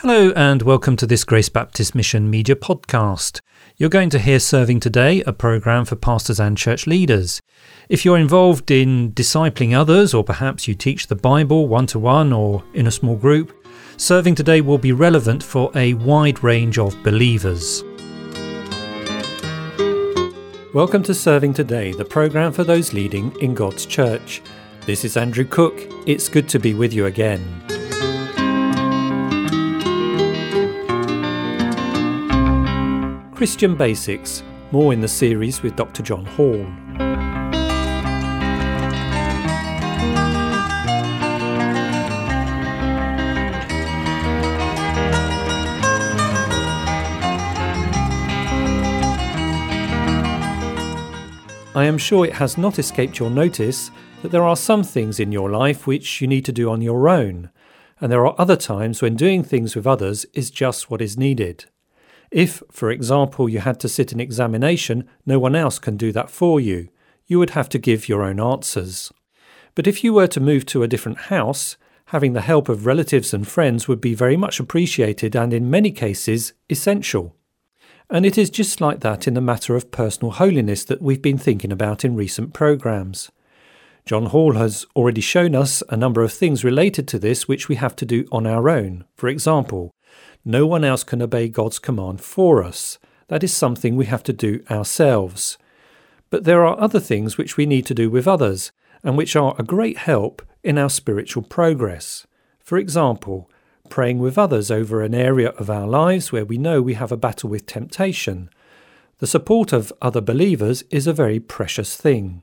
Hello, and welcome to this Grace Baptist Mission Media podcast. You're going to hear Serving Today, a program for pastors and church leaders. If you're involved in discipling others, or perhaps you teach the Bible one to one or in a small group, Serving Today will be relevant for a wide range of believers. Welcome to Serving Today, the program for those leading in God's church. This is Andrew Cook. It's good to be with you again. Christian Basics, more in the series with Dr. John Hall. I am sure it has not escaped your notice that there are some things in your life which you need to do on your own, and there are other times when doing things with others is just what is needed. If, for example, you had to sit an examination, no one else can do that for you. You would have to give your own answers. But if you were to move to a different house, having the help of relatives and friends would be very much appreciated and, in many cases, essential. And it is just like that in the matter of personal holiness that we've been thinking about in recent programmes. John Hall has already shown us a number of things related to this which we have to do on our own. For example, no one else can obey God's command for us. That is something we have to do ourselves. But there are other things which we need to do with others, and which are a great help in our spiritual progress. For example, praying with others over an area of our lives where we know we have a battle with temptation. The support of other believers is a very precious thing.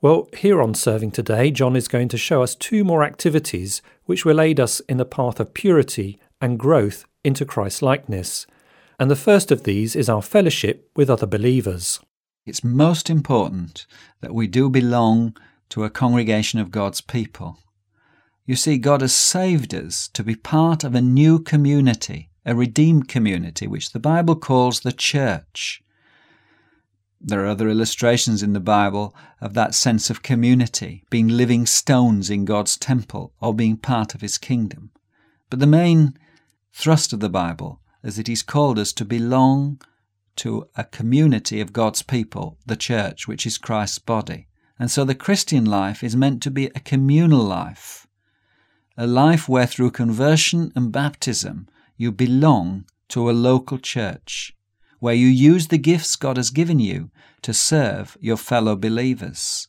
Well, here on Serving Today, John is going to show us two more activities which will aid us in the path of purity and growth into Christ likeness. And the first of these is our fellowship with other believers. It's most important that we do belong to a congregation of God's people. You see, God has saved us to be part of a new community, a redeemed community, which the Bible calls the church. There are other illustrations in the Bible of that sense of community, being living stones in God's temple or being part of His kingdom. But the main thrust of the Bible is that He's called us to belong to a community of God's people, the church, which is Christ's body. And so the Christian life is meant to be a communal life, a life where through conversion and baptism you belong to a local church, where you use the gifts God has given you to serve your fellow believers.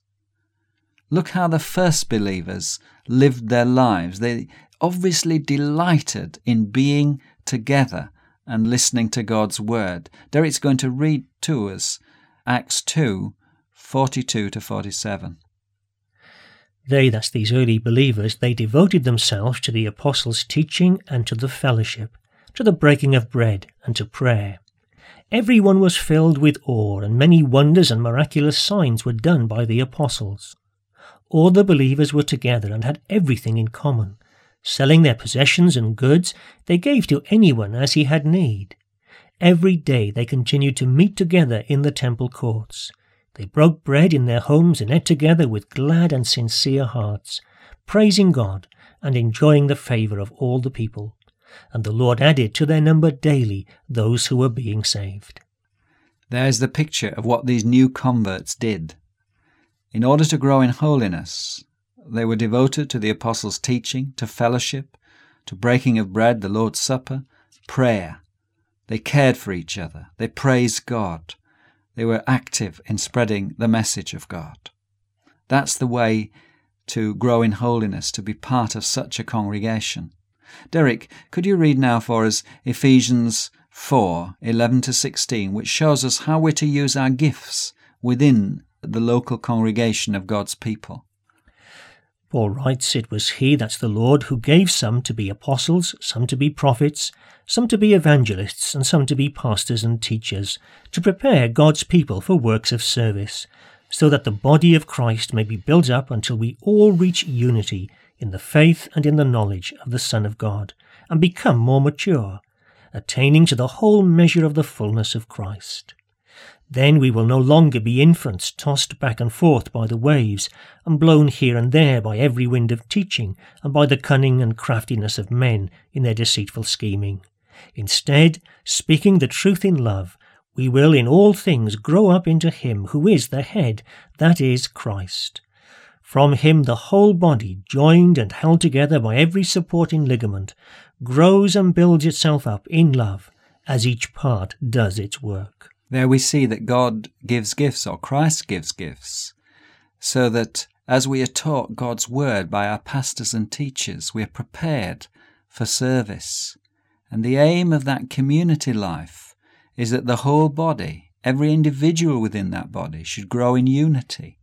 Look how the first believers lived their lives. They obviously delighted in being together and listening to God's word. Derek's going to read to us Acts 2 42 to 47. They, that's these early believers, they devoted themselves to the apostles' teaching and to the fellowship, to the breaking of bread and to prayer. Everyone was filled with awe, and many wonders and miraculous signs were done by the apostles. All the believers were together and had everything in common. Selling their possessions and goods, they gave to anyone as he had need. Every day they continued to meet together in the temple courts. They broke bread in their homes and ate together with glad and sincere hearts, praising God and enjoying the favour of all the people. And the Lord added to their number daily those who were being saved. There's the picture of what these new converts did. In order to grow in holiness, they were devoted to the apostles' teaching, to fellowship, to breaking of bread, the Lord's Supper, prayer. They cared for each other. They praised God. They were active in spreading the message of God. That's the way to grow in holiness, to be part of such a congregation. Derek, could you read now for us Ephesians 4 11 to 16, which shows us how we're to use our gifts within the local congregation of God's people? Paul writes, It was he, that's the Lord, who gave some to be apostles, some to be prophets, some to be evangelists, and some to be pastors and teachers, to prepare God's people for works of service, so that the body of Christ may be built up until we all reach unity in the faith and in the knowledge of the Son of God, and become more mature, attaining to the whole measure of the fullness of Christ. Then we will no longer be infants tossed back and forth by the waves, and blown here and there by every wind of teaching, and by the cunning and craftiness of men in their deceitful scheming. Instead, speaking the truth in love, we will in all things grow up into Him who is the head, that is, Christ. From Him the whole body, joined and held together by every supporting ligament, grows and builds itself up in love as each part does its work. There we see that God gives gifts, or Christ gives gifts, so that as we are taught God's word by our pastors and teachers, we are prepared for service. And the aim of that community life is that the whole body, every individual within that body, should grow in unity,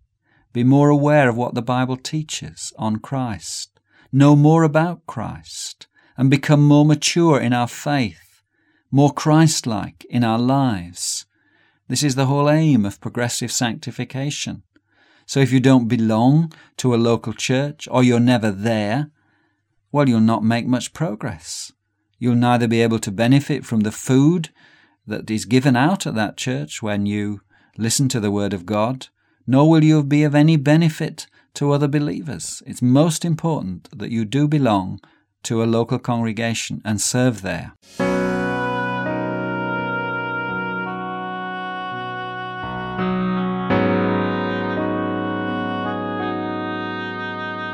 be more aware of what the Bible teaches on Christ, know more about Christ, and become more mature in our faith, more Christ like in our lives this is the whole aim of progressive sanctification. So if you don't belong to a local church or you're never there, well, you'll not make much progress. You'll neither be able to benefit from the food that is given out at that church when you listen to the Word of God, nor will you be of any benefit to other believers. It's most important that you do belong to a local congregation and serve there.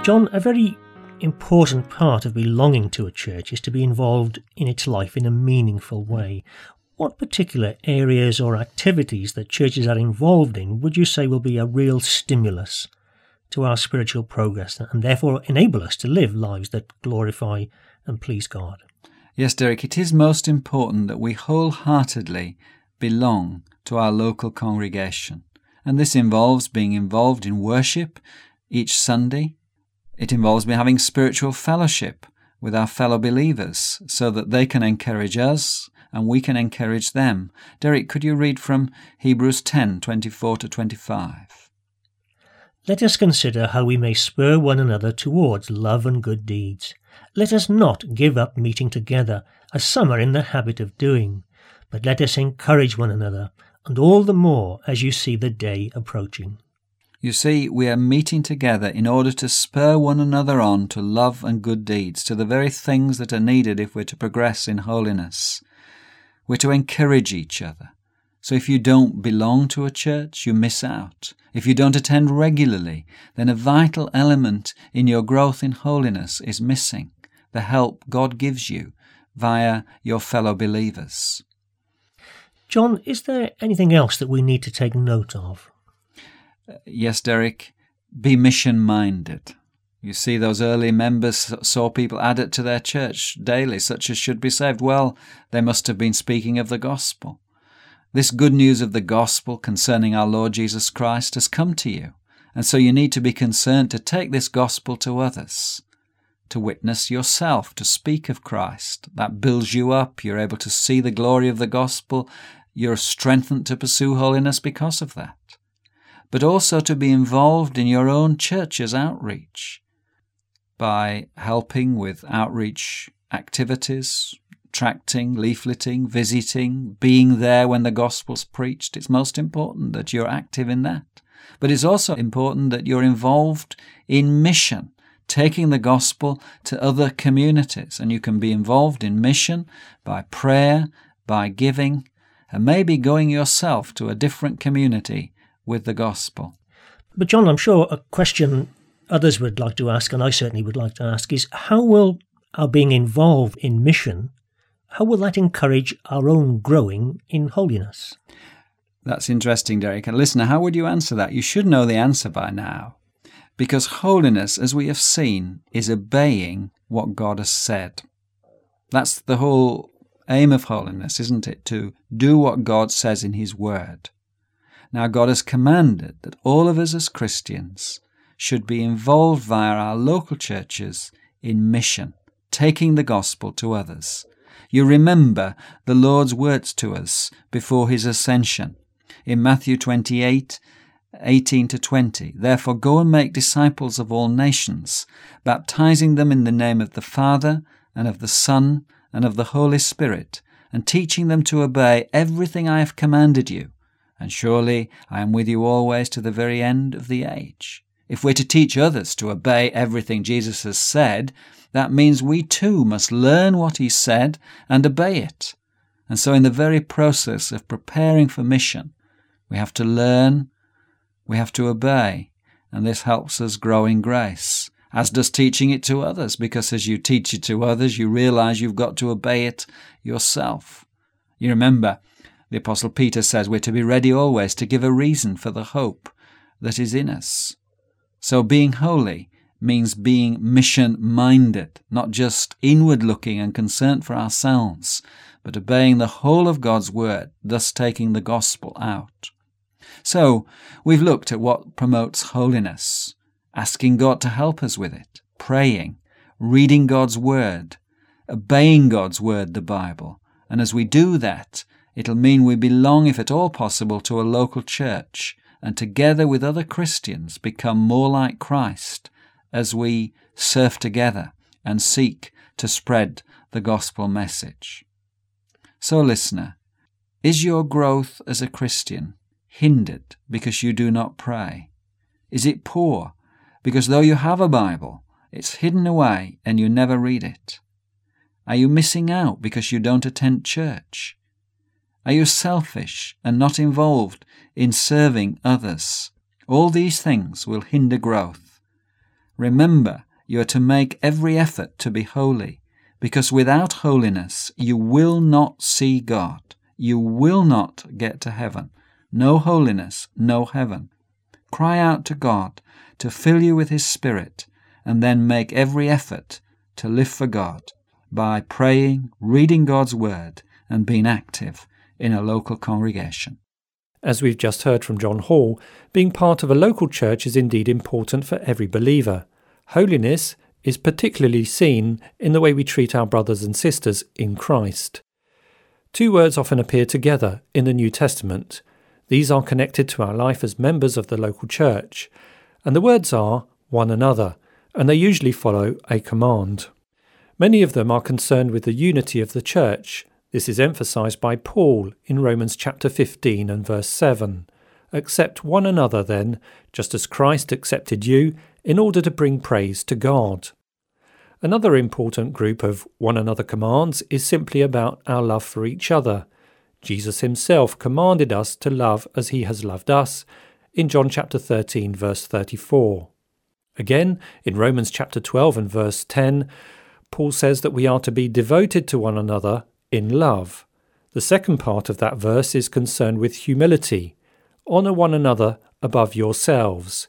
John, a very important part of belonging to a church is to be involved in its life in a meaningful way. What particular areas or activities that churches are involved in would you say will be a real stimulus to our spiritual progress and therefore enable us to live lives that glorify and please God? Yes, Derek, it is most important that we wholeheartedly belong to our local congregation. And this involves being involved in worship each Sunday, it involves me having spiritual fellowship with our fellow believers so that they can encourage us and we can encourage them. Derek, could you read from Hebrews 10 24 to 25? Let us consider how we may spur one another towards love and good deeds. Let us not give up meeting together, as some are in the habit of doing, but let us encourage one another, and all the more as you see the day approaching. You see, we are meeting together in order to spur one another on to love and good deeds, to the very things that are needed if we're to progress in holiness. We're to encourage each other. So if you don't belong to a church, you miss out. If you don't attend regularly, then a vital element in your growth in holiness is missing the help God gives you via your fellow believers. John, is there anything else that we need to take note of? Yes, Derek, be mission minded. You see, those early members saw people added to their church daily, such as should be saved. Well, they must have been speaking of the gospel. This good news of the gospel concerning our Lord Jesus Christ has come to you, and so you need to be concerned to take this gospel to others, to witness yourself, to speak of Christ. That builds you up. You're able to see the glory of the gospel. You're strengthened to pursue holiness because of that but also to be involved in your own church's outreach by helping with outreach activities, tracting, leafleting, visiting, being there when the gospel's preached. It's most important that you're active in that. But it's also important that you're involved in mission, taking the gospel to other communities. And you can be involved in mission by prayer, by giving, and maybe going yourself to a different community with the gospel. But, John, I'm sure a question others would like to ask, and I certainly would like to ask, is how will our being involved in mission, how will that encourage our own growing in holiness? That's interesting, Derek. And listener, how would you answer that? You should know the answer by now. Because holiness, as we have seen, is obeying what God has said. That's the whole aim of holiness, isn't it? To do what God says in His Word. Now, God has commanded that all of us as Christians should be involved via our local churches in mission, taking the gospel to others. You remember the Lord's words to us before his ascension in Matthew 28 18 to 20. Therefore, go and make disciples of all nations, baptizing them in the name of the Father, and of the Son, and of the Holy Spirit, and teaching them to obey everything I have commanded you And surely I am with you always to the very end of the age. If we're to teach others to obey everything Jesus has said, that means we too must learn what he said and obey it. And so, in the very process of preparing for mission, we have to learn, we have to obey, and this helps us grow in grace, as does teaching it to others, because as you teach it to others, you realize you've got to obey it yourself. You remember, the Apostle Peter says we're to be ready always to give a reason for the hope that is in us. So being holy means being mission minded, not just inward looking and concerned for ourselves, but obeying the whole of God's word, thus taking the gospel out. So, we've looked at what promotes holiness, asking God to help us with it, praying, reading God's word, obeying God's word, the Bible. And as we do that, it'll mean we belong, if at all possible, to a local church, and together with other Christians become more like Christ as we serve together and seek to spread the gospel message. So, listener, is your growth as a Christian hindered because you do not pray? Is it poor because though you have a Bible, it's hidden away and you never read it? Are you missing out because you don't attend church? Are you selfish and not involved in serving others? All these things will hinder growth. Remember, you are to make every effort to be holy, because without holiness you will not see God. You will not get to heaven. No holiness, no heaven. Cry out to God to fill you with His Spirit, and then make every effort to live for God by praying, reading God's Word, and being active in a local congregation. As we've just heard from John Hall, being part of a local church is indeed important for every believer. Holiness is particularly seen in the way we treat our brothers and sisters in Christ. Two words often appear together in the New Testament. These are connected to our life as members of the local church, and the words are one another, and they usually follow a command. Many of them are concerned with the unity of the church. This is emphasized by Paul in Romans chapter 15 and verse 7. Accept one another then, just as Christ accepted you, in order to bring praise to God. Another important group of one another commands is simply about our love for each other. Jesus himself commanded us to love as he has loved us in John chapter 13 verse 34. Again, in Romans chapter 12 and verse 10, Paul says that we are to be devoted to one another in love. The second part of that verse is concerned with humility. Honour one another above yourselves.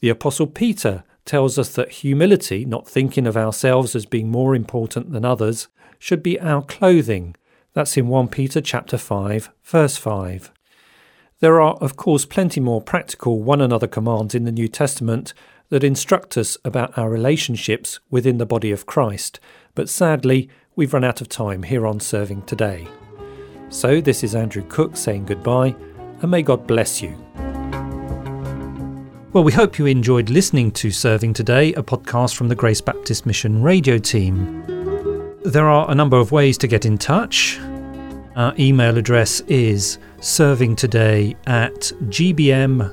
The Apostle Peter tells us that humility, not thinking of ourselves as being more important than others, should be our clothing. That's in 1 Peter chapter 5, verse 5. There are, of course, plenty more practical one another commands in the New Testament, that instruct us about our relationships within the body of Christ, but sadly, we've run out of time here on Serving Today. So, this is Andrew Cook saying goodbye, and may God bless you. Well, we hope you enjoyed listening to Serving Today, a podcast from the Grace Baptist Mission radio team. There are a number of ways to get in touch. Our email address is servingtoday at gbm.org.uk.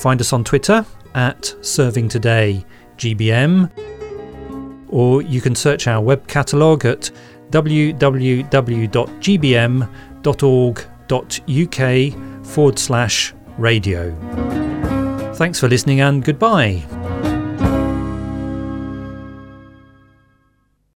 Find us on Twitter at ServingTodayGBM, or you can search our web catalogue at www.gbm.org.uk forward slash radio. Thanks for listening and goodbye.